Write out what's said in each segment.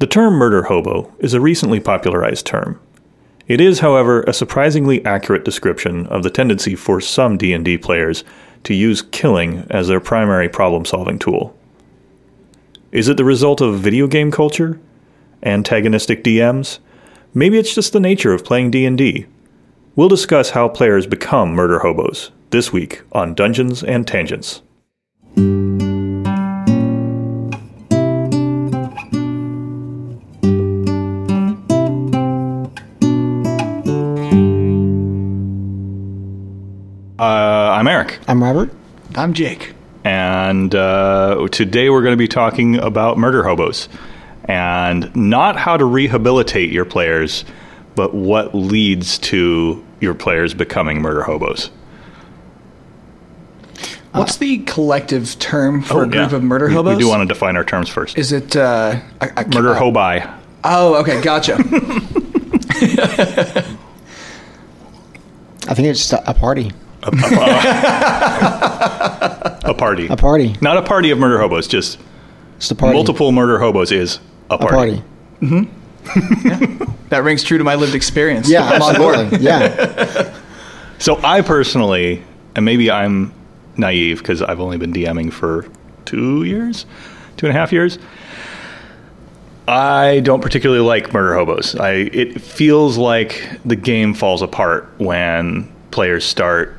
The term murder hobo is a recently popularized term. It is, however, a surprisingly accurate description of the tendency for some D&D players to use killing as their primary problem-solving tool. Is it the result of video game culture? Antagonistic DMs? Maybe it's just the nature of playing D&D. We'll discuss how players become murder hobos this week on Dungeons and Tangents. Robert. I'm Jake. and uh, today we're going to be talking about murder hobos and not how to rehabilitate your players, but what leads to your players becoming murder hobos. What's the collective term for a group Yeah. of murder hobos? We, do want to define our terms first. Is it uh, a, a, murder uh, hobi. Oh, okay, gotcha. I think it's just a, a party. A party. A party. Not a party of murder hobos, just Just a party. multiple murder hobos is a A party. Mm-hmm. party. that rings true to my lived experience. Yeah, I'm on board. Yeah. So I personally, and maybe I'm naive because I've only been DMing for two years, two and a half years. I don't particularly like murder hobos. I it feels like the game falls apart when players start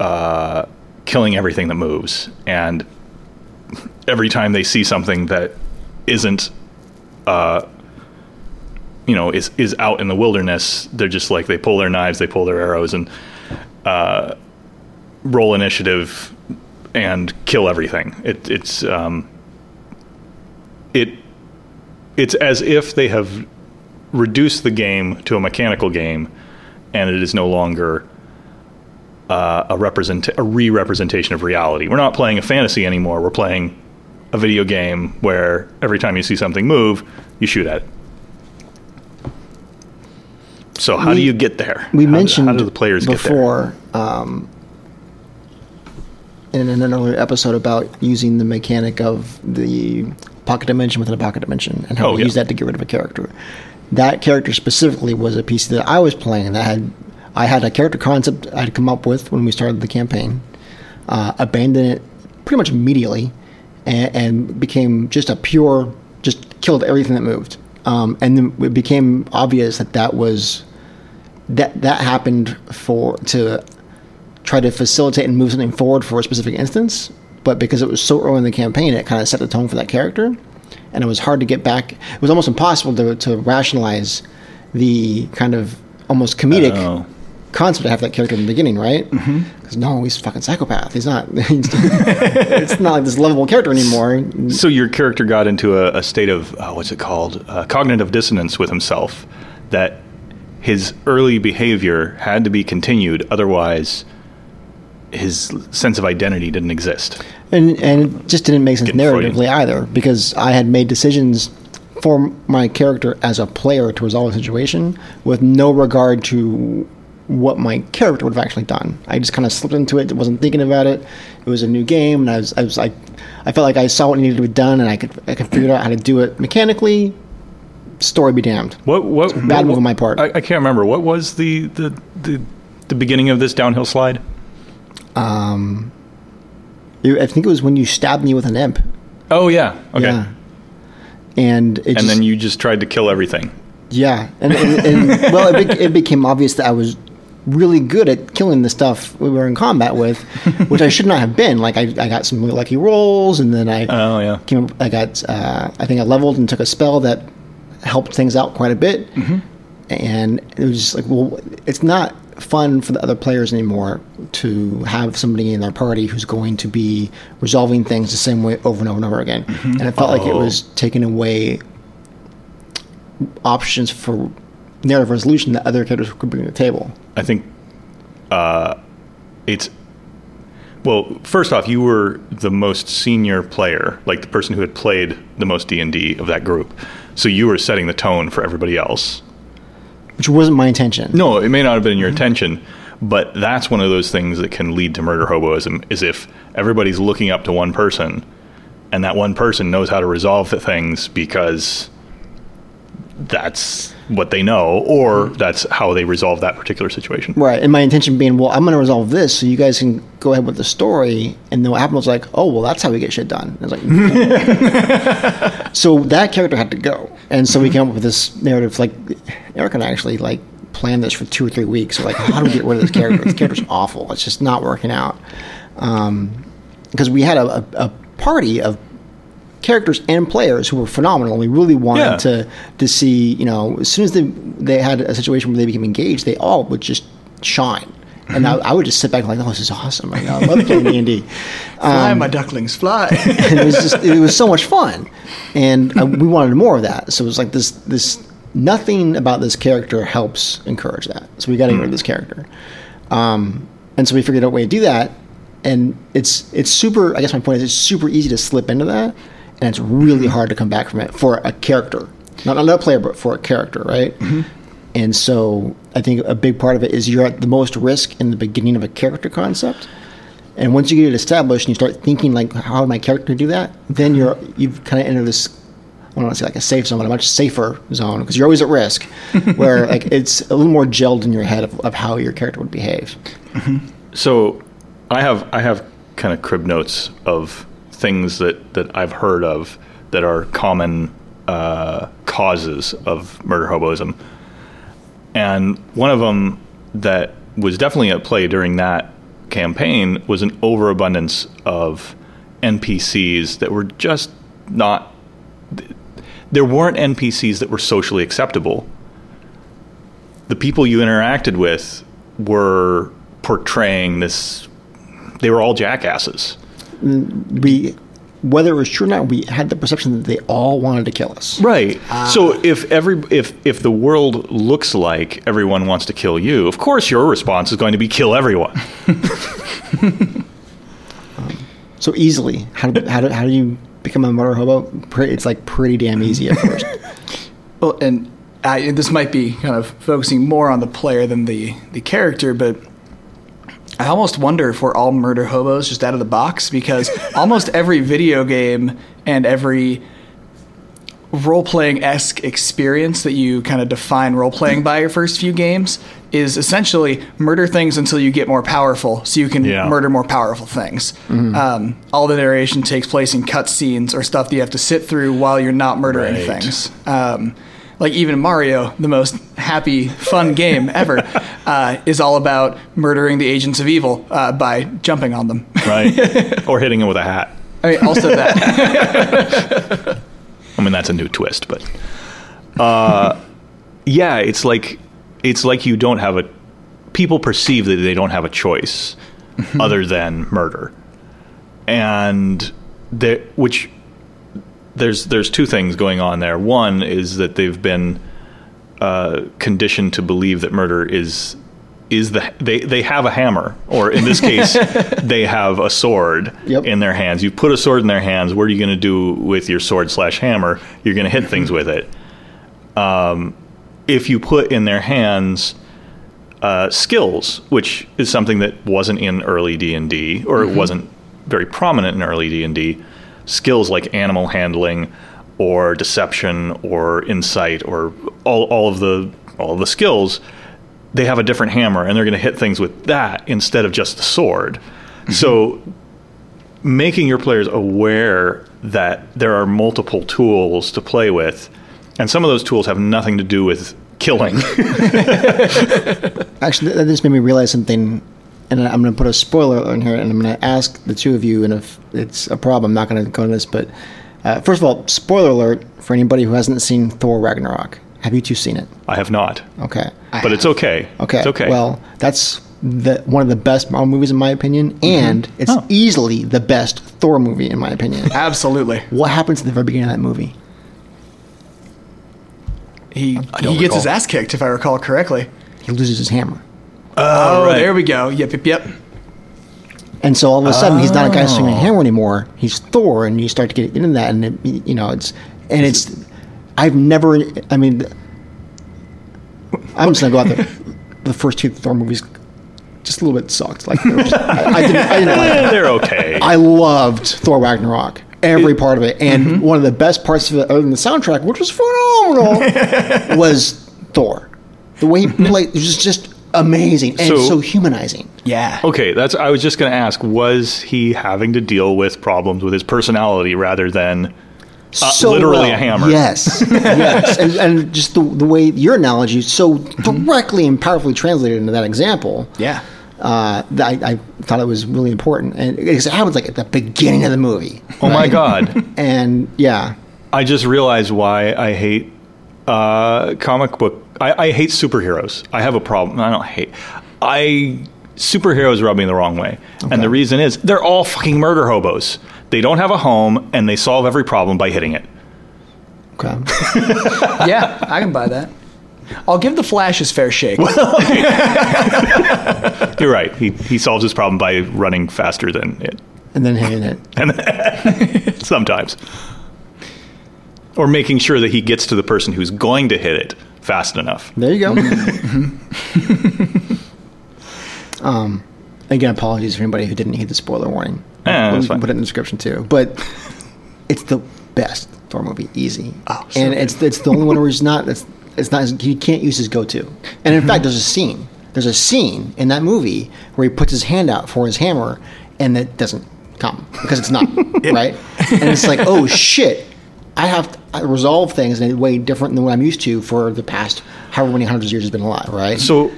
uh, killing everything that moves, and every time they see something that isn't, uh, you know, is is out in the wilderness, they're just like they pull their knives, they pull their arrows, and uh, roll initiative and kill everything. It, it's um, it it's as if they have reduced the game to a mechanical game, and it is no longer uh, a represent a re-representation of reality. We're not playing a fantasy anymore. We're playing a video game where every time you see something move, you shoot at it. So how do you get there? We How do- mentioned how do the players get there? before um, in an earlier episode about using the mechanic of the pocket dimension within a pocket dimension and how Oh, we yeah. use that to get rid of a character. That character specifically was a piece that I was playing that had I had a character concept I'd come up with when we started the campaign, uh, abandoned it pretty much immediately, and, and became just a pure, just killed everything that moved. Um, and then it became obvious that that was that that happened for to try to facilitate and move something forward for a specific instance. But because it was so early in the campaign, it kind of set the tone for that character, and it was hard to get back. It was almost impossible to to rationalize the kind of almost comedic Oh. Concept to have that character in the beginning, right? Because no, he's a fucking psychopath. He's not. it's not like this lovable character anymore. So your character got into a, a state of uh, what's it called? Uh, cognitive dissonance with himself. That his early behavior had to be continued, otherwise, his sense of identity didn't exist. and and it just didn't make sense Getting narratively Freudian. either because I had made decisions for my character as a player to resolve a situation with no regard to what my character would have actually done. I just kind of slipped into it, wasn't thinking about it. It was a new game, and I was I was like, I felt like I saw what needed to be done, and I could I could figure out how to do it mechanically. Story be damned. What? What? bad what- move on my part. I, I can't remember. What was the the the, the beginning of this downhill slide? Um, I think it was when you stabbed me with an imp. Oh yeah. Okay. Yeah. And it And just, then you just tried to kill everything. Yeah, and, and, and well, it, bec it became obvious that I was really good at killing the stuff we were in combat with, which I should not have been. Like I, I got some really lucky rolls, and then I Oh yeah. came. I got. Uh, I think I leveled and took a spell that helped things out quite a bit. And it was just like, well, it's not fun for the other players anymore to have somebody in their party who's going to be resolving things the same way over and over and over again. And it felt like it Oh. was taking away options for narrative resolution that other characters could bring to the table. I think uh, it's well. First off, you were the most senior player, like the person who had played the most D and D of that group. So you were setting the tone for everybody else. Which wasn't my intention. No, it may not have been your intention, but that's one of those things that can lead to murder hoboism. Is if everybody's looking up to one person, and that one person knows how to resolve the things because that's what they know, or that's how they resolve that particular situation. Right. And my intention being, well, I'm going to resolve this so you guys can go ahead with the story. And then what happened was like, oh, well, that's how we get shit done. And it's like, so that character had to go. And so we came up with this narrative. Like, Eric and I actually like planned this for two or three weeks. We're like, how do we get rid of this character? This character's awful. It's just not working out. Um, because we had a, a, a party of characters and players who were phenomenal. We really wanted Yeah. to to see, you know, as soon as they they had a situation where they became engaged, they all would just shine. And mm-hmm. I, I would just sit back like, "Oh, this is awesome! Like, I love playing D and D." Fly, um, my ducklings, fly. And it was just it was so much fun, and we wanted more of that. So it was like this this nothing about this character helps encourage that. So we got to get rid of this mm. character, um, and so we figured out a way to do that. And it's it's super. I guess my point is it's super easy to slip into that, and it's really hard to come back from it for a character, not not a player, but for a character, right? Mm-hmm. And so I think a big part of it is you're at the most risk in the beginning of a character concept. And once you get it established and you start thinking like, how would my character do that? Then you're you've kind of entered this. I don't want to say like a safe zone, but a much safer zone because you're always at risk, where like it's a little more gelled in your head of, of how your character would behave. Mm-hmm. So, I have I have kind of crib notes of things that that I've heard of that are common uh, causes of murder hoboism, and one of them that was definitely at play during that campaign was an overabundance of NPCs that were just not. There weren't NPCs that were socially acceptable. The people you interacted with were portraying this. They were all jackasses. We, whether it was true or not, we had the perception that they all wanted to kill us. Right. Ah. So if every if if the world looks like everyone wants to kill you, of course your response is going to be kill everyone. So easily, how do, how do, how do you become a murder hobo? It's like pretty damn easy at first. Well, and I, this might be kind of focusing more on the player than the, the character, but I almost wonder if we're all murder hobos just out of the box because almost every video game and every role playing esque experience that you kind of define role playing by your first few games is essentially murder things until you get more powerful so you can Yeah. murder more powerful things. Um, all the narration takes place in cutscenes or stuff that you have to sit through while you're not murdering Right. things. Um, like even Mario, the most happy, fun game ever, uh, is all about murdering the agents of evil uh, by jumping on them. Right. or hitting him with a hat. I mean, also that. I mean that's a new twist, but uh, yeah, it's like it's like you don't have a people perceive that they don't have a choice other than murder, and there which there's there's two things going on there. One is that they've been uh, conditioned to believe that murder is is the they they have a hammer, or in this case, they have a sword Yep. in their hands. You put a sword in their hands. What are you going to do with your sword slash hammer? You're going to hit things with it. Um, if you put in their hands uh, skills, which is something that wasn't in early D and D, or it wasn't very prominent in early D and D, skills like animal handling, or deception, or insight, or all, all of the all of the skills, they have a different hammer, and they're going to hit things with that instead of just the sword. So, making your players aware that there are multiple tools to play with, and some of those tools have nothing to do with killing. Actually, that just made me realize something, and I'm going to put a spoiler in here, and I'm going to ask the two of you, and if it's a problem, I'm not going to go into this, but uh, first of all, spoiler alert for anybody who hasn't seen Thor Ragnarok. Have you two seen it? I have not, Okay. but it's okay. Okay. it's okay. Well, that's the, one of the best Marvel movies in my opinion, mm-hmm. and it's Oh. easily the best Thor movie in my opinion. Absolutely. what happens at the very beginning of that movie? He, don't he gets his ass kicked, if I recall correctly. He loses his hammer. Oh, right. there we go. Yep, yep, yep. And so all of a sudden, he's not a guy oh. swinging a Oh. hammer anymore. He's Thor, and you start to get into that, and it, you know, it's and it's. I've never. I mean, I'm just gonna go out there. The first two Thor movies, just a little bit sucked. Like they were just- I, I didn't. I didn't like. Eh, It. they're okay. I loved Thor Ragnarok, every part of it. And one of the best parts of it, other than the soundtrack, which was phenomenal, was Thor. The way he played it was just, just amazing and So- so, humanizing. Yeah. Okay, that's. I was just going to ask: Was he having to deal with problems with his personality rather than? So literally well. a hammer. Yes, yes, and, and just the, the way your analogy is so directly and powerfully translated into that example. Yeah. Uh, I, I thought it was really important, and it happens like at the beginning of the movie. Oh my? God! And yeah, I just realized why I hate uh, comic book. I, I hate superheroes. I have a problem. I don't hate. I superheroes rub me the wrong way, and the reason is they're all fucking murder hobos. They don't have a home, and they solve every problem by hitting it. okay. Yeah, I can buy that. I'll give the Flash his fair shake. You're right. He he solves his problem by running faster than it. and then hitting it. and sometimes. Or making sure that he gets to the person who's going to hit it fast enough. There you go. um, again, apologies for anybody who didn't heed the spoiler warning. We can put it in the description too. But it's the best Thor movie, easy. Oh, and it's it's the only one where he's not. It's it's not. He can't use his go-to. And in fact, there's a scene. There's a scene in that movie where he puts his hand out for his hammer, and it doesn't come because it's not right. And it's like, oh shit. I have to I resolve things in a way different than what I'm used to for the past however many hundreds of years he's been alive, right? So,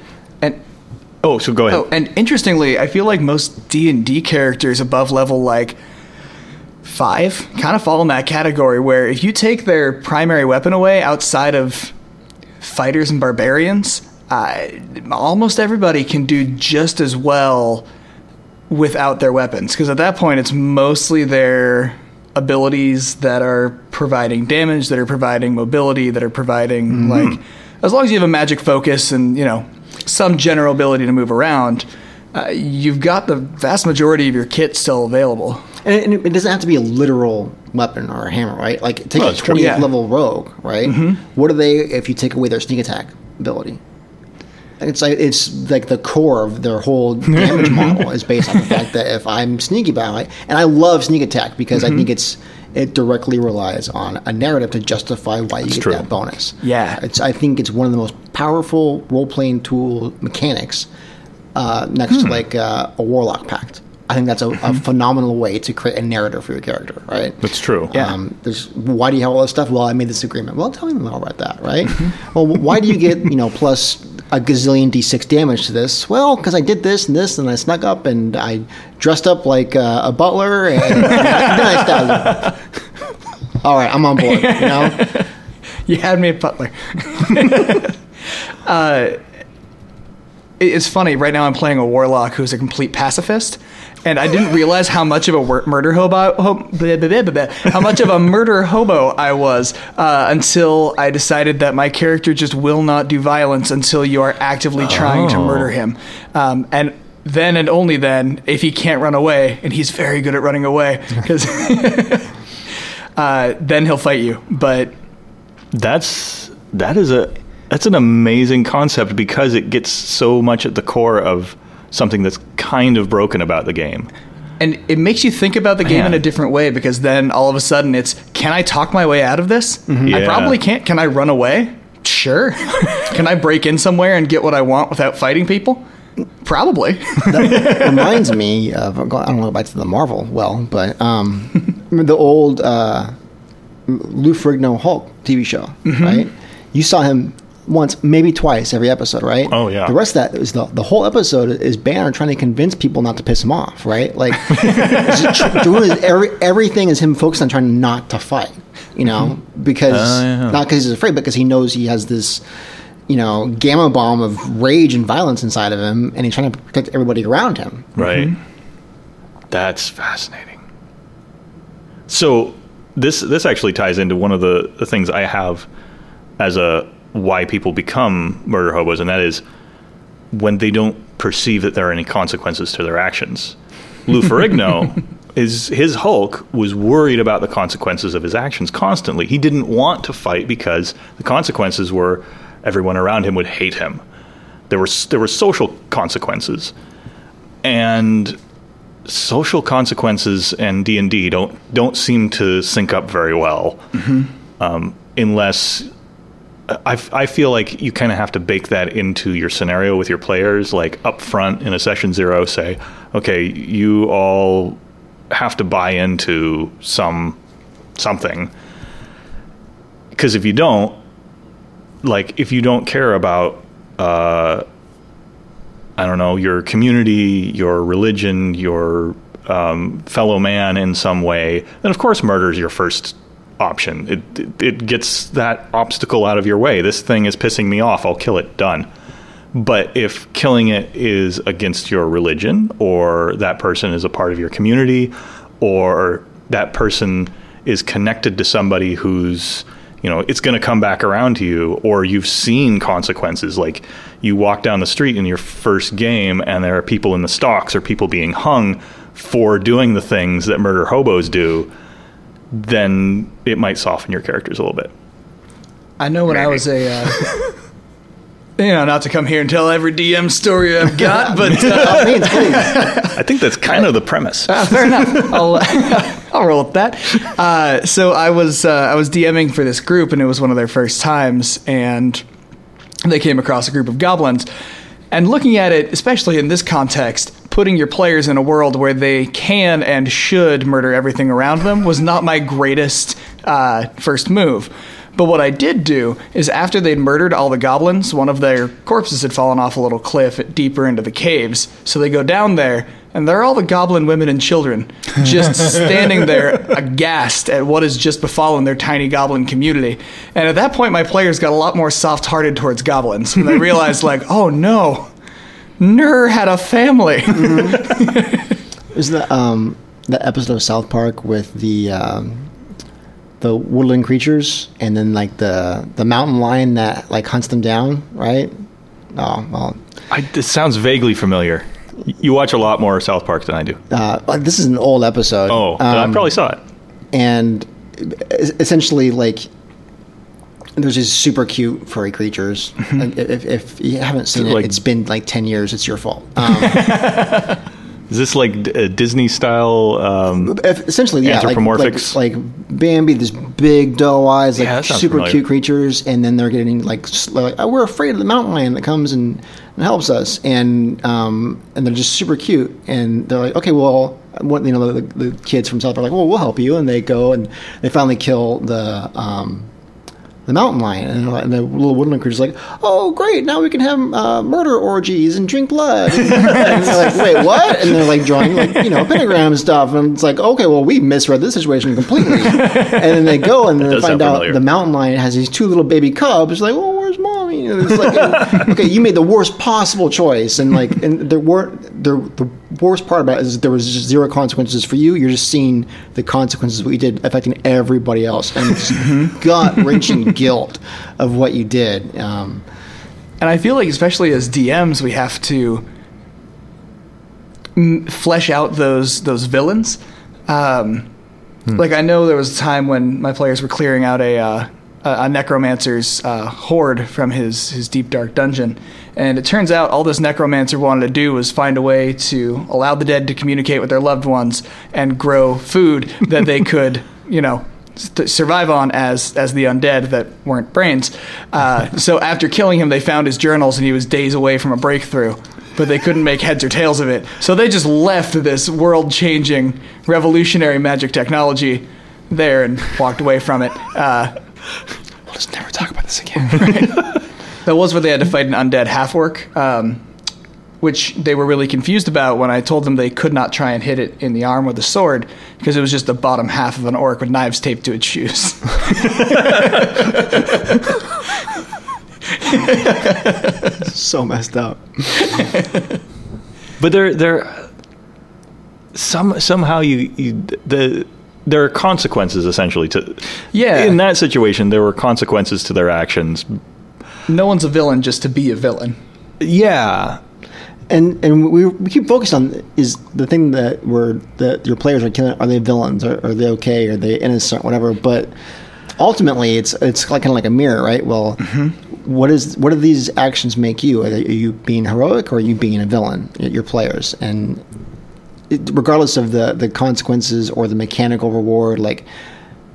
oh, so go ahead. oh, and interestingly, I feel like most D and D characters above level like five kind of fall in that category where if you take their primary weapon away outside of fighters and barbarians, uh, almost everybody can do just as well without their weapons because at that point it's mostly their abilities that are providing damage that are providing mobility that are providing like as long as you have a magic focus and you know some general ability to move around uh, you've got the vast majority of your kit still available And it, it doesn't have to be a literal weapon or a hammer, right? Like take Oh, a 20th Yeah. Mm-hmm. level rogue, right? What are they if you take away their sneak attack ability? It's like it's like the core of their whole damage model is based on the fact that if I'm sneaky by it, and I love sneak attack because Mm-hmm. I think it's it directly relies on a narrative to justify why you get true. that bonus. Yeah. it's I think it's one of the most powerful role playing tool mechanics uh, next Hmm. to like uh, a warlock pact. I think that's a, a phenomenal way to create a narrative for your character, right? That's true. Yeah. Um, there's why do you have all this stuff? Well, I made this agreement. Well, tell me more about that, right? Mm-hmm. well, why do you get you know plus a gazillion d6 damage to this? Well, because I did this and this, and I snuck up and I dressed up like uh, a butler, and then I stabbed him. All right, I'm on board. You know, You had me at Butler. uh, it's funny. Right now, I'm playing a warlock who's a complete pacifist, and I didn't realize how much of a wor- murder hobo, ho- blah, blah, blah, how much of a murder hobo I was uh, until I decided that my character just will not do violence until you are actively trying to Oh. murder him, um, and. Then and only then, if he can't run away, and he's very good at running away, because uh, then he'll fight you. But That's that is a that's an amazing concept because it gets so much at the core of something that's kind of broken about the game. And it makes you think about the game Man. in a different way because then all of a sudden it's can I talk my way out of this? I Yeah. probably can't. Can I run away? Sure. can I break in somewhere and get what I want without fighting people? Probably. that reminds me of I don't know about the Marvel well, but um, the old uh, Lou Ferrigno Hulk TV show, Mm-hmm. right? You saw him once, maybe twice every episode, right? Oh, yeah. The rest of that is the the whole episode is Banner trying to convince people not to piss him off, right? Like it's just tr- doing his, every, everything is him focused on trying not to fight, you know, mm-hmm. because Oh, yeah. not because he's afraid, but because he knows he has this. You know, gamma bomb of rage and violence inside of him, and he's trying to protect everybody around him. Right. Mm-hmm. That's fascinating. So this this actually ties into one of the, the things I have as a why people become murder hobos, and that is when they don't perceive that there are any consequences to their actions. Lou Ferrigno is his Hulk was worried about the consequences of his actions constantly. He didn't want to fight because the consequences were everyone around him would hate him. There were there were social consequences, and social consequences and D and D don't don't seem to sync up very well, um, unless I, I feel like you kind of have to bake that into your scenario with your players, like up front in a session zero. Say, okay, you all have to buy into some something, because if you don't, like if you don't care about uh, I don't know, your community, your religion, your um, fellow man in some way, then of course murder is your first option. It, it, it gets that obstacle out of your way. This thing is pissing me off. I'll kill it. Done. But if killing it is against your religion, or that person is a part of your community, or that person is connected to somebody who's you know it's going to come back around to you or you've seen consequences like you walk down the street in your first game and there are people in the stocks or people being hung for doing the things that murder hobos do then it might soften your characters a little bit I know when I was a, uh, you know, not to come here and tell every DM story I've got, but uh, By all means, please. i think that's kind of the premise Uh, fair enough. I'll, I'll roll with that. Uh, so I was uh, I was DMing for this group, and it was one of their first times, and they came across a group of goblins. And looking at it, especially in this context, putting your players in a world where they can and should murder everything around them was not my greatest uh, first move. But what I did do is after they'd murdered all the goblins, one of their corpses had fallen off a little cliff deeper into the caves. So they go down there, and there are all the goblin women and children just standing there aghast at what has just befallen their tiny goblin community. And at that point, my players got a lot more soft hearted towards goblins. And they realized, like, oh no, Nur had a family. Is the um that episode of South Park with the um, the woodland creatures and then like the the mountain lion that like hunts them down, right? Oh well, I, this sounds vaguely familiar you watch a lot more south park than i do uh, this is an old episode. oh then i Um, probably saw it and essentially like there's these super cute furry creatures. Like, if, if you haven't seen it, Like- it's been like ten years. It's your fault. Um, is this like d- a disney style um, If- essentially, yeah, like, Anthropomorphics? like, like Bambi, this big doe eyes, like Yeah, that sounds super familiar. cute creatures, and then they're getting like, like oh, we're afraid of the mountain lion that comes and, and helps us, and um, and they're just super cute, and they're like, okay, well, what you know, the, the kids from South are like, well, we'll help you, and they go and they finally kill the. Um, the mountain lion, and, and the little woodland creature's like, "Oh, great! Now we can have uh, murder orgies and drink blood." And, they're like, "Wait, what?" And they're like drawing like you know pentagram stuff, and it's like, "Okay, well, we misread this situation completely." and then they go and then they find out familiar. the mountain lion has these two little baby cubs. Like, "Oh, where's mommy?" And it's like, "Okay, you made the worst possible choice," and like, and there weren't the the worst part about it is there was just zero consequences for you. You're just seeing the consequences of what you did affecting everybody else, and it's gut wrenching guilt of what you did. Um, And I feel like, especially as DMs, we have to flesh out those those villains. Um, Like I know there was a time when my players were clearing out a uh, a necromancer's uh, horde from his his deep dark dungeon, and it turns out all this necromancer wanted to do was find a way to allow the dead to communicate with their loved ones and grow food that they could, you know, survive on as as the undead that weren't brains. Uh, so after killing him, they found his journals, and he was days away from a breakthrough. But they couldn't make heads or tails of it, so they just left this world-changing, revolutionary magic technology there and walked away from it. Uh, we'll just never talk about this again. that was where they had to fight an undead half orc, um, which they were really confused about when I told them they could not try and hit it in the arm with a sword because it was just the bottom half of an orc with knives taped to its shoes. so messed up. But there, there, some somehow you, you the there are consequences essentially to. Yeah. In that situation, there were consequences to their actions. no one's a villain just to be a villain. Yeah. And and we, we keep focused on is the thing that we're that your players are killing. Are they villains? Are, are they okay? Are they innocent? Whatever. But ultimately, it's it's like kind of like a mirror, right? Well, mm-hmm. what is what do these actions make you? Are, they, are you being heroic or are you being a villain? Your players and it, regardless of the the consequences or the mechanical reward, like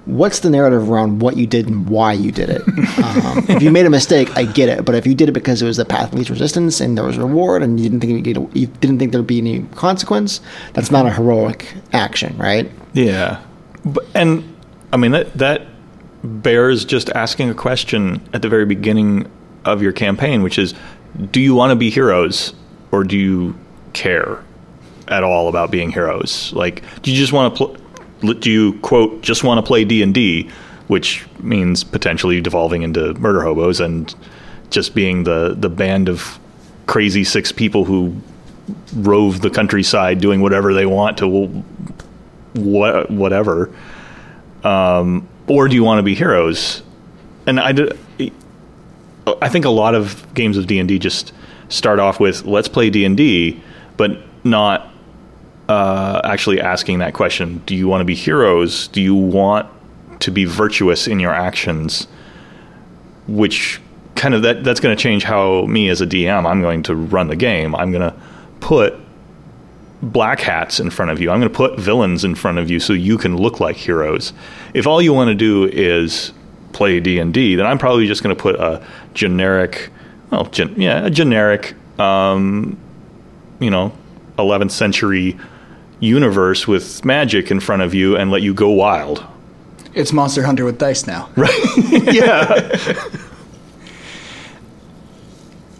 what's the narrative around what you did and why you did it? um, if you made a mistake, I get it, but if you did it because it was the path of least resistance and there was reward and you didn't think you, you didn't think there'd be any consequence, that's not a heroic action, right? Yeah, but, and I mean that that bears just asking a question at the very beginning of your campaign, which is, do you want to be heroes or do you care at all about being heroes? Like, do you just want to pl- do you quote just want to play D and D, which means potentially devolving into murder hobos and just being the the band of crazy six people who rove the countryside doing whatever they want to what whatever um, or do you want to be heroes and I, I think a lot of games of D&D just start off with let's play D&D but not uh, actually asking that question. Do you want to be heroes? Do you want to be virtuous in your actions? Which kind of that that's going to change how me as a DM I'm going to run the game. I'm going to put black hats in front of you. I'm going to put villains in front of you so you can look like heroes. If all you want to do is play D&D then I'm probably just going to put a generic well gen, yeah a generic um, you know 11th century universe with magic in front of you and let you go wild. It's Monster Hunter with dice now. Right. yeah.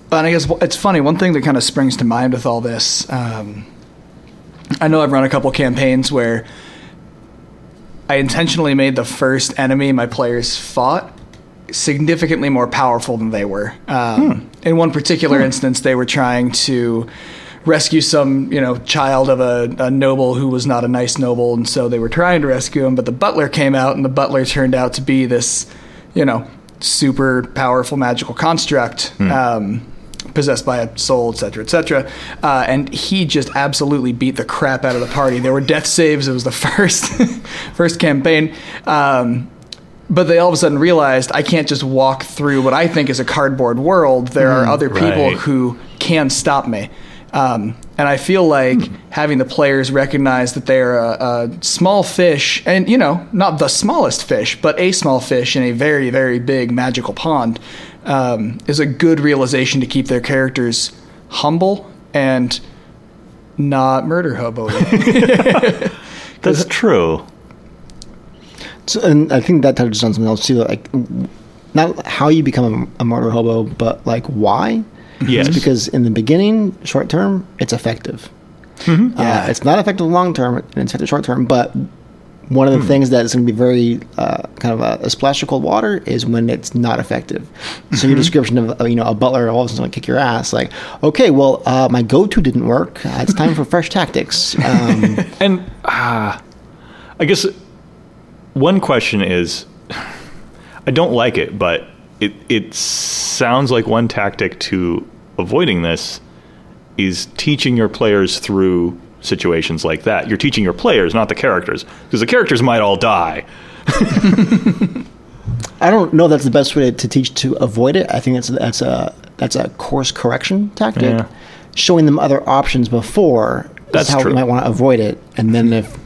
But I guess it's funny. One thing that kind of springs to mind with all this, um, I know I've run a couple campaigns where I intentionally made the first enemy my players fought significantly more powerful than they were. Um, hmm. In one particular hmm. instance, they were trying to rescue some you know child of a, a, noble who was not a nice noble, and so they were trying to rescue him. But the butler came out, and the butler turned out to be this you know super powerful magical construct. Hmm. Um, possessed by a soul, etc., etc. Uh, and he just absolutely beat the crap out of the party. There were death saves. It was the first first campaign. Um, but they all of a sudden realized I can't just walk through what I think is a cardboard world. There mm, are other people right. who can stop me. Um, and I feel like mm. having the players recognize that they're a, a, small fish, and you know, not the smallest fish, but a small fish in a very, very big magical pond, um, is a good realization to keep their characters humble and not murder hobo. That's true. So, and I think that touches on something else too. Like, not how you become a, a murder hobo, but like why. Yes. It's because in the beginning, short term, it's effective. Mm-hmm. Uh, yeah. it's not effective long term, and it's effective short term. But one of the mm. things that is going to be very uh, kind of a, a, splash of cold water is when it's not effective. So mm-hmm. your description of you know a butler all of a sudden kick your ass, like okay, well uh, my go to didn't work. Uh, it's time for fresh tactics. Um, and uh, I guess one question is, I don't like it, but it it sounds like one tactic to avoiding this is teaching your players through situations like that. You're teaching your players, not the characters, because the characters might all die. I don't know that's the best way to teach to avoid it. I think that's that's a that's a course correction tactic. Yeah. Showing them other options before that's how true. you might want to avoid it, and then if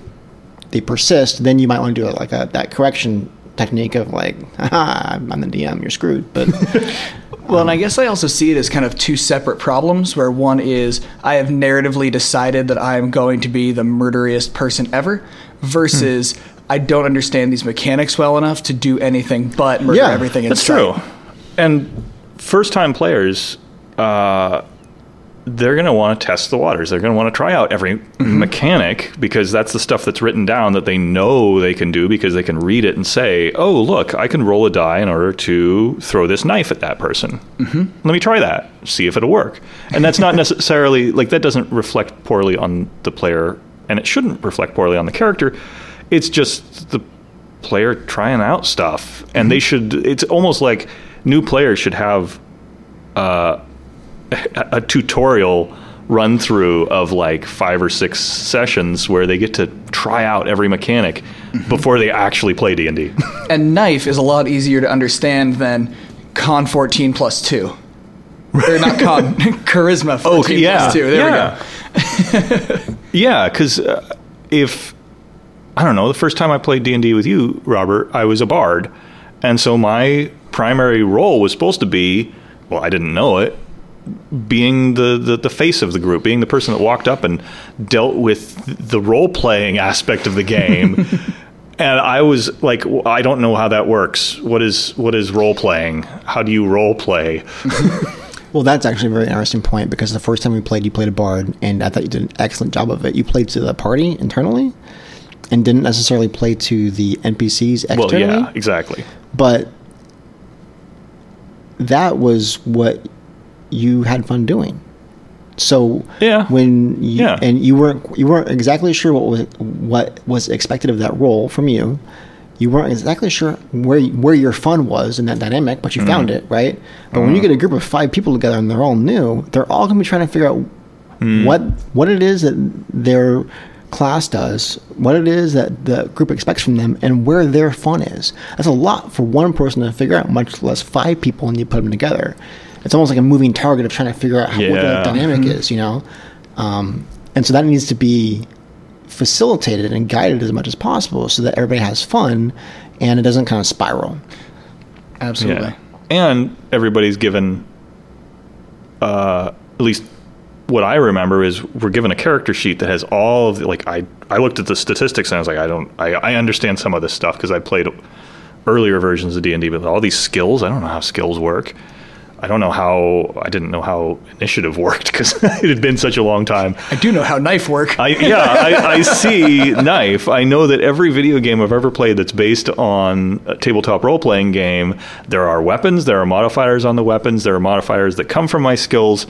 they persist, then you might want to do it like a, that correction technique of like, I'm the DM, you're screwed. But well, and I guess I also see it as kind of two separate problems. Where one is I have narratively decided that I am going to be the murderiest person ever, versus hmm. I don't understand these mechanics well enough to do anything but murder everything. yeah, everything. That's true. And first-time players. Uh, they're going to want to test the waters. They're going to want to try out every mm-hmm. mechanic because that's the stuff that's written down that they know they can do because they can read it and say, "Oh, look, I can roll a die in order to throw this knife at that person. Mm-hmm. Let me try that, see if it'll work." And that's not necessarily like that doesn't reflect poorly on the player, and it shouldn't reflect poorly on the character. It's just the player trying out stuff, and mm-hmm. they should. It's almost like new players should have. Uh, a tutorial run through of like five or six sessions where they get to try out every mechanic mm-hmm. before they actually play D&D. and knife is a lot easier to understand than con 14 plus 2. or not con charisma 14 oh, yeah. plus 2. There yeah. we go. Yeah, because uh, if I don't know, the first time I played D and D with you, Robert, I was a bard, and so my primary role was supposed to be, well, I didn't know it, being the, the, the face of the group, being the person that walked up and dealt with the role playing aspect of the game. and I was like, "Well, I don't know how that works. What is what is role playing? How do you role play? Well, that's actually a very interesting point because the first time we played, you played a bard, and I thought you did an excellent job of it. You played to the party internally, and didn't necessarily play to the NPCs externally. well, yeah, exactly. But that was what you had fun doing. So Yeah. when you, Yeah. and you weren't you weren't exactly sure what was what was expected of that role from you. You weren't exactly sure where where your fun was in that dynamic, but you Mm-hmm. found it right. But when you get a group of five people together and they're all new, they're all going to be trying to figure out Mm. what what it is that their class does, what it is that the group expects from them, and where their fun is. That's a lot for one person to figure out, much less five people when you put them together. It's almost like a moving target of trying to figure out how, what the dynamic is, you know. Um, and so that needs to be facilitated and guided as much as possible, so that everybody has fun and it doesn't kind of spiral. Absolutely. Yeah. And everybody's given, uh, at least what I remember is we're given a character sheet that has all of the, like I I looked at the statistics and I was like I don't I, I understand some of this stuff because I played earlier versions of D and D, but all these skills I don't know how skills work. I don't know how I didn't know how initiative worked because it had been such a long time. I do know how knife work. I, yeah, I, I see knife. I know that every video game I've ever played that's based on a tabletop role playing game, there are weapons, there are modifiers on the weapons, there are modifiers that come from my skills.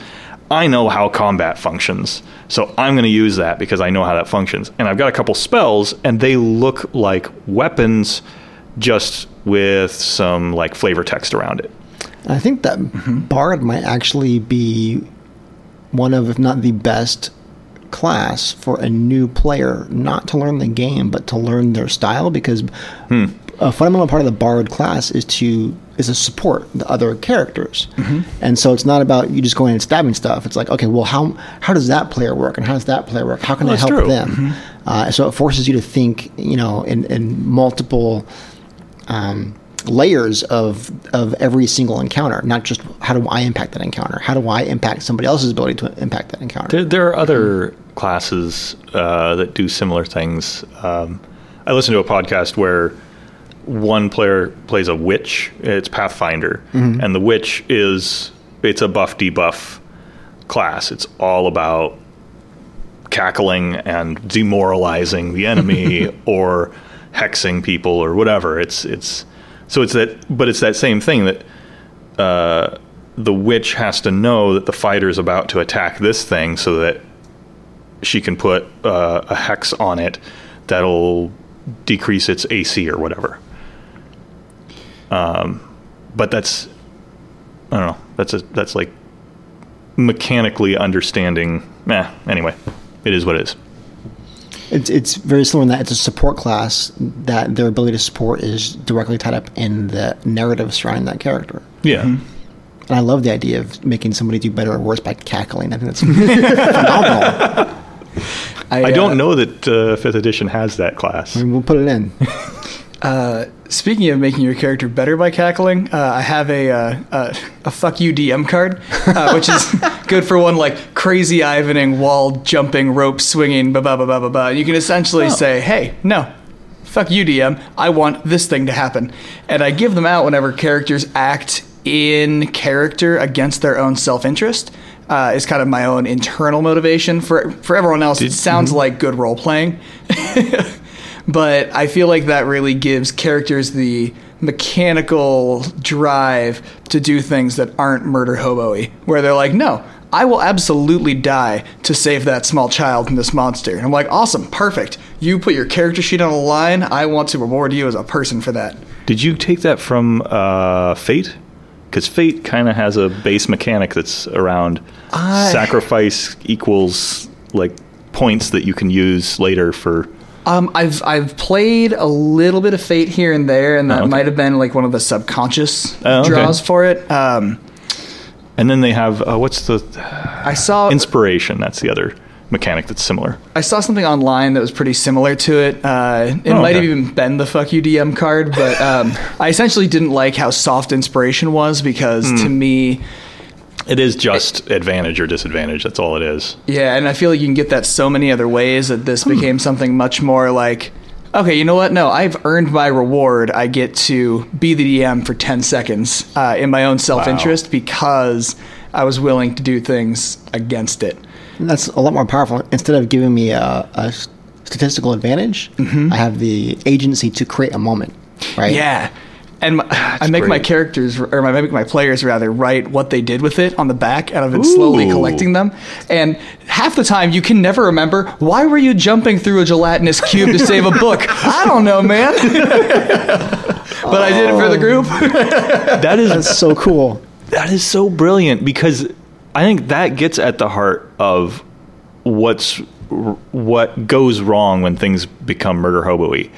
I know how combat functions, so I'm going to use that because I know how that functions. And I've got a couple spells, and they look like weapons, just with some like flavor text around it. I think that Bard might actually be one of, if not the best class for a new player, not to learn the game, but to learn their style. Because a fundamental part of the Bard class is to is to support the other characters, and so it's not about you just going and stabbing stuff. It's like, okay, well, how how does that player work, and how does that player work? How can Well, I help true. them? Uh, so it forces you to think, you know, in, in multiple um, layers of of every single encounter, not just how do I impact that encounter? How do I impact somebody else's ability to impact that encounter? There, there are other classes uh, that do similar things. Um, I listened to a podcast where one player plays a witch. It's Pathfinder, and the witch is it's a buff debuff class. It's all about cackling and demoralizing the enemy or hexing people or whatever. It's it's so it's that, but it's that same thing that uh, the witch has to know that the fighter is about to attack this thing so that she can put uh, a hex on it that'll decrease its AC or whatever. Um, but that's I don't know. That's a that's like mechanically understanding. Eh, anyway, it is what it is. It's it's very similar in that it's a support class that their ability to support is directly tied up in the narrative surrounding that character. Yeah. And I love the idea of making somebody do better or worse by cackling. I think that's phenomenal. I uh, don't know that uh, fifth edition has that class. I mean, we'll put it in. Uh, speaking of making your character better by cackling, uh, I have a, uh, a a fuck you DM card, uh, which is good for one like crazy Ivaning, wall jumping, rope swinging, blah blah blah blah blah. blah. You can essentially say, "Hey, no, fuck you, DM. I want this thing to happen," and I give them out whenever characters act in character against their own self interest. Uh, is kind of my own internal motivation. For for everyone else, it sounds like good role playing. but I feel like that really gives characters the mechanical drive to do things that aren't murder hobo-y, where they're like, no, I will absolutely die to save that small child from this monster. And I'm like, awesome, perfect. You put your character sheet on the line. I want to reward you as a person for that. Did you take that from uh, Fate? Because Fate kind of has a base mechanic that's around I- sacrifice equals like points that you can use later for. Um, I've I've played a little bit of Fate here and there, and that Oh, okay. might have been like one of the subconscious Oh, okay. draws for it. Um, And then they have uh, what's the I saw inspiration? That's the other mechanic that's similar. I saw something online that was pretty similar to it. Uh, it Oh, might have even been the fuck you DM card, but um, I essentially didn't like how soft inspiration was because Hmm. to me, It is just advantage or disadvantage. That's all it is. yeah, and I feel like you can get that so many other ways that this became something much more like, okay, you know what? No, I've earned my reward. I get to be the DM for 10 seconds uh, in my own self interest because I was willing to do things against it. And that's a lot more powerful. Instead of giving me a, a statistical advantage, I have the agency to create a moment. Right? Yeah. And my, I make my characters, or I make my players rather, write what they did with it on the back, and I've been slowly collecting them. And half the time, you can never remember why were you jumping through a gelatinous cube to save a book? I don't know, man. but I did it for the group. That is That's so cool. that is so brilliant because I think that gets at the heart of what's what goes wrong when things become murder hobo-y.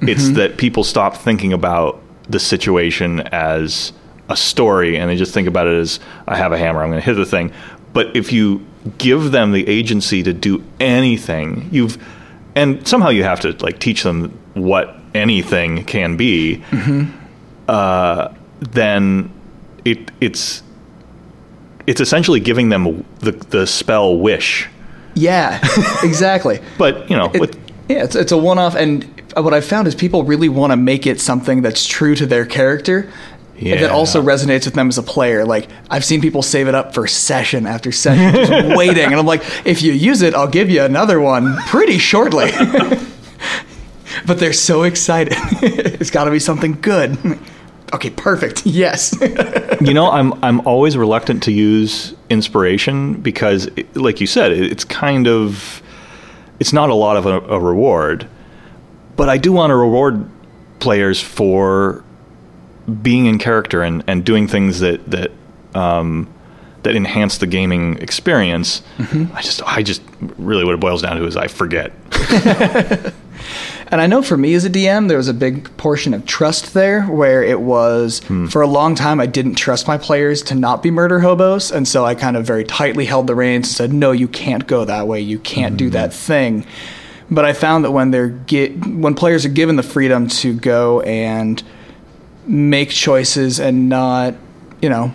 It's mm-hmm. that people stop thinking about the situation as a story and they just think about it as I have a hammer, I'm going to hit the thing. But if you give them the agency to do anything, you've and somehow you have to like teach them what anything can be. Uh, then it it's it's essentially giving them the the spell wish. yeah, exactly. But you know, It- with, yeah, it's, it's a one off. And what I've found is people really want to make it something that's true to their character. Yeah. That also resonates with them as a player. Like I've seen people save it up for session after session, just waiting, and I'm like, if you use it, I'll give you another one pretty shortly. but they're so excited. it's got to be something good. Okay, perfect. Yes. you know, I'm I'm always reluctant to use inspiration because, it, like you said, it, it's kind of it's not a lot of a, a reward, but I do want to reward players for being in character and, and doing things that that um, that enhance the gaming experience. Mm-hmm. I just I just really what it boils down to is I forget. And I know for me as a DM, there was a big portion of trust there where it was hmm. for a long time I didn't trust my players to not be murder hobos. And so I kind of very tightly held the reins and said, no, you can't go that way. You can't do hmm. that thing. But I found that when they're get, when players are given the freedom to go and make choices and not, you know,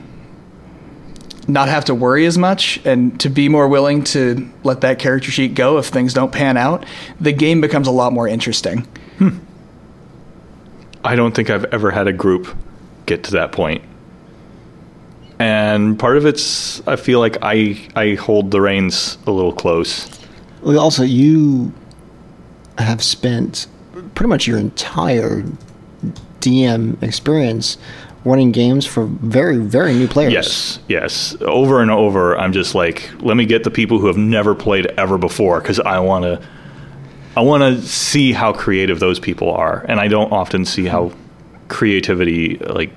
not have to worry as much and to be more willing to let that character sheet go if things don't pan out, the game becomes a lot more interesting. Hmm. I don't think I've ever had a group get to that point. And part of it's I feel like I I hold the reins a little close. Also, you have spent pretty much your entire DM experience running games for very, very new players. Yes, yes. Over and over I'm just like let me get the people who have never played ever before cuz I want to I want to see how creative those people are and I don't often see how creativity like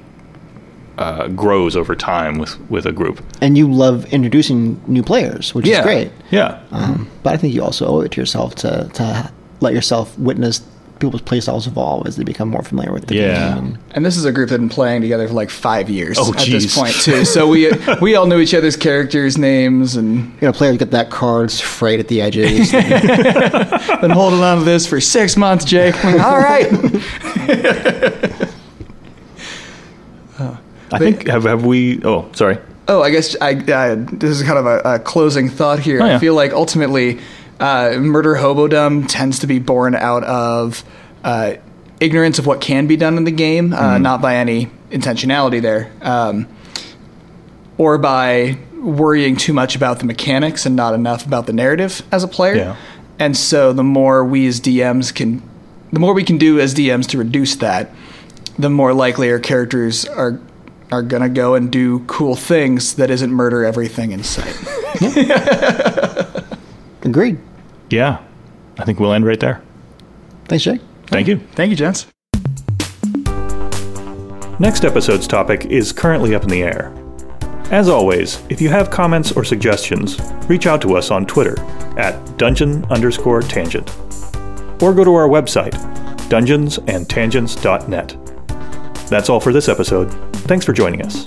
uh, grows over time with with a group. And you love introducing new players, which is great. Yeah. Um, but I think you also owe it to yourself to, to let yourself witness people's playstyles evolve as they become more familiar with the Yeah. game. And, And this is a group that had been playing together for like five years Oh, at this point too. So we we all knew each other's characters' names and you know, players get that cards frayed at the edges. been holding on to this for six months, Jake. all right. I think have have we oh, sorry. Oh, I guess I, uh, this is kind of a, a closing thought here. Oh, yeah. I feel like ultimately, uh, murder hobodom tends to be born out of uh, ignorance of what can be done in the game, uh, Mm-hmm. not by any intentionality there, um, or by worrying too much about the mechanics and not enough about the narrative as a player. Yeah. And so, the more we as DMs can, the more we can do as DMs to reduce that, the more likely our characters are are gonna go and do cool things that isn't murder everything in sight. Agreed. Yeah. I think we'll end right there. Thanks, Jake. Thank you. Thank you, gents. Next episode's topic is currently up in the air. As always, if you have comments or suggestions, reach out to us on Twitter at dungeon underscore tangent. Or go to our website, dungeonsandtangents.net. That's all for this episode. Thanks for joining us.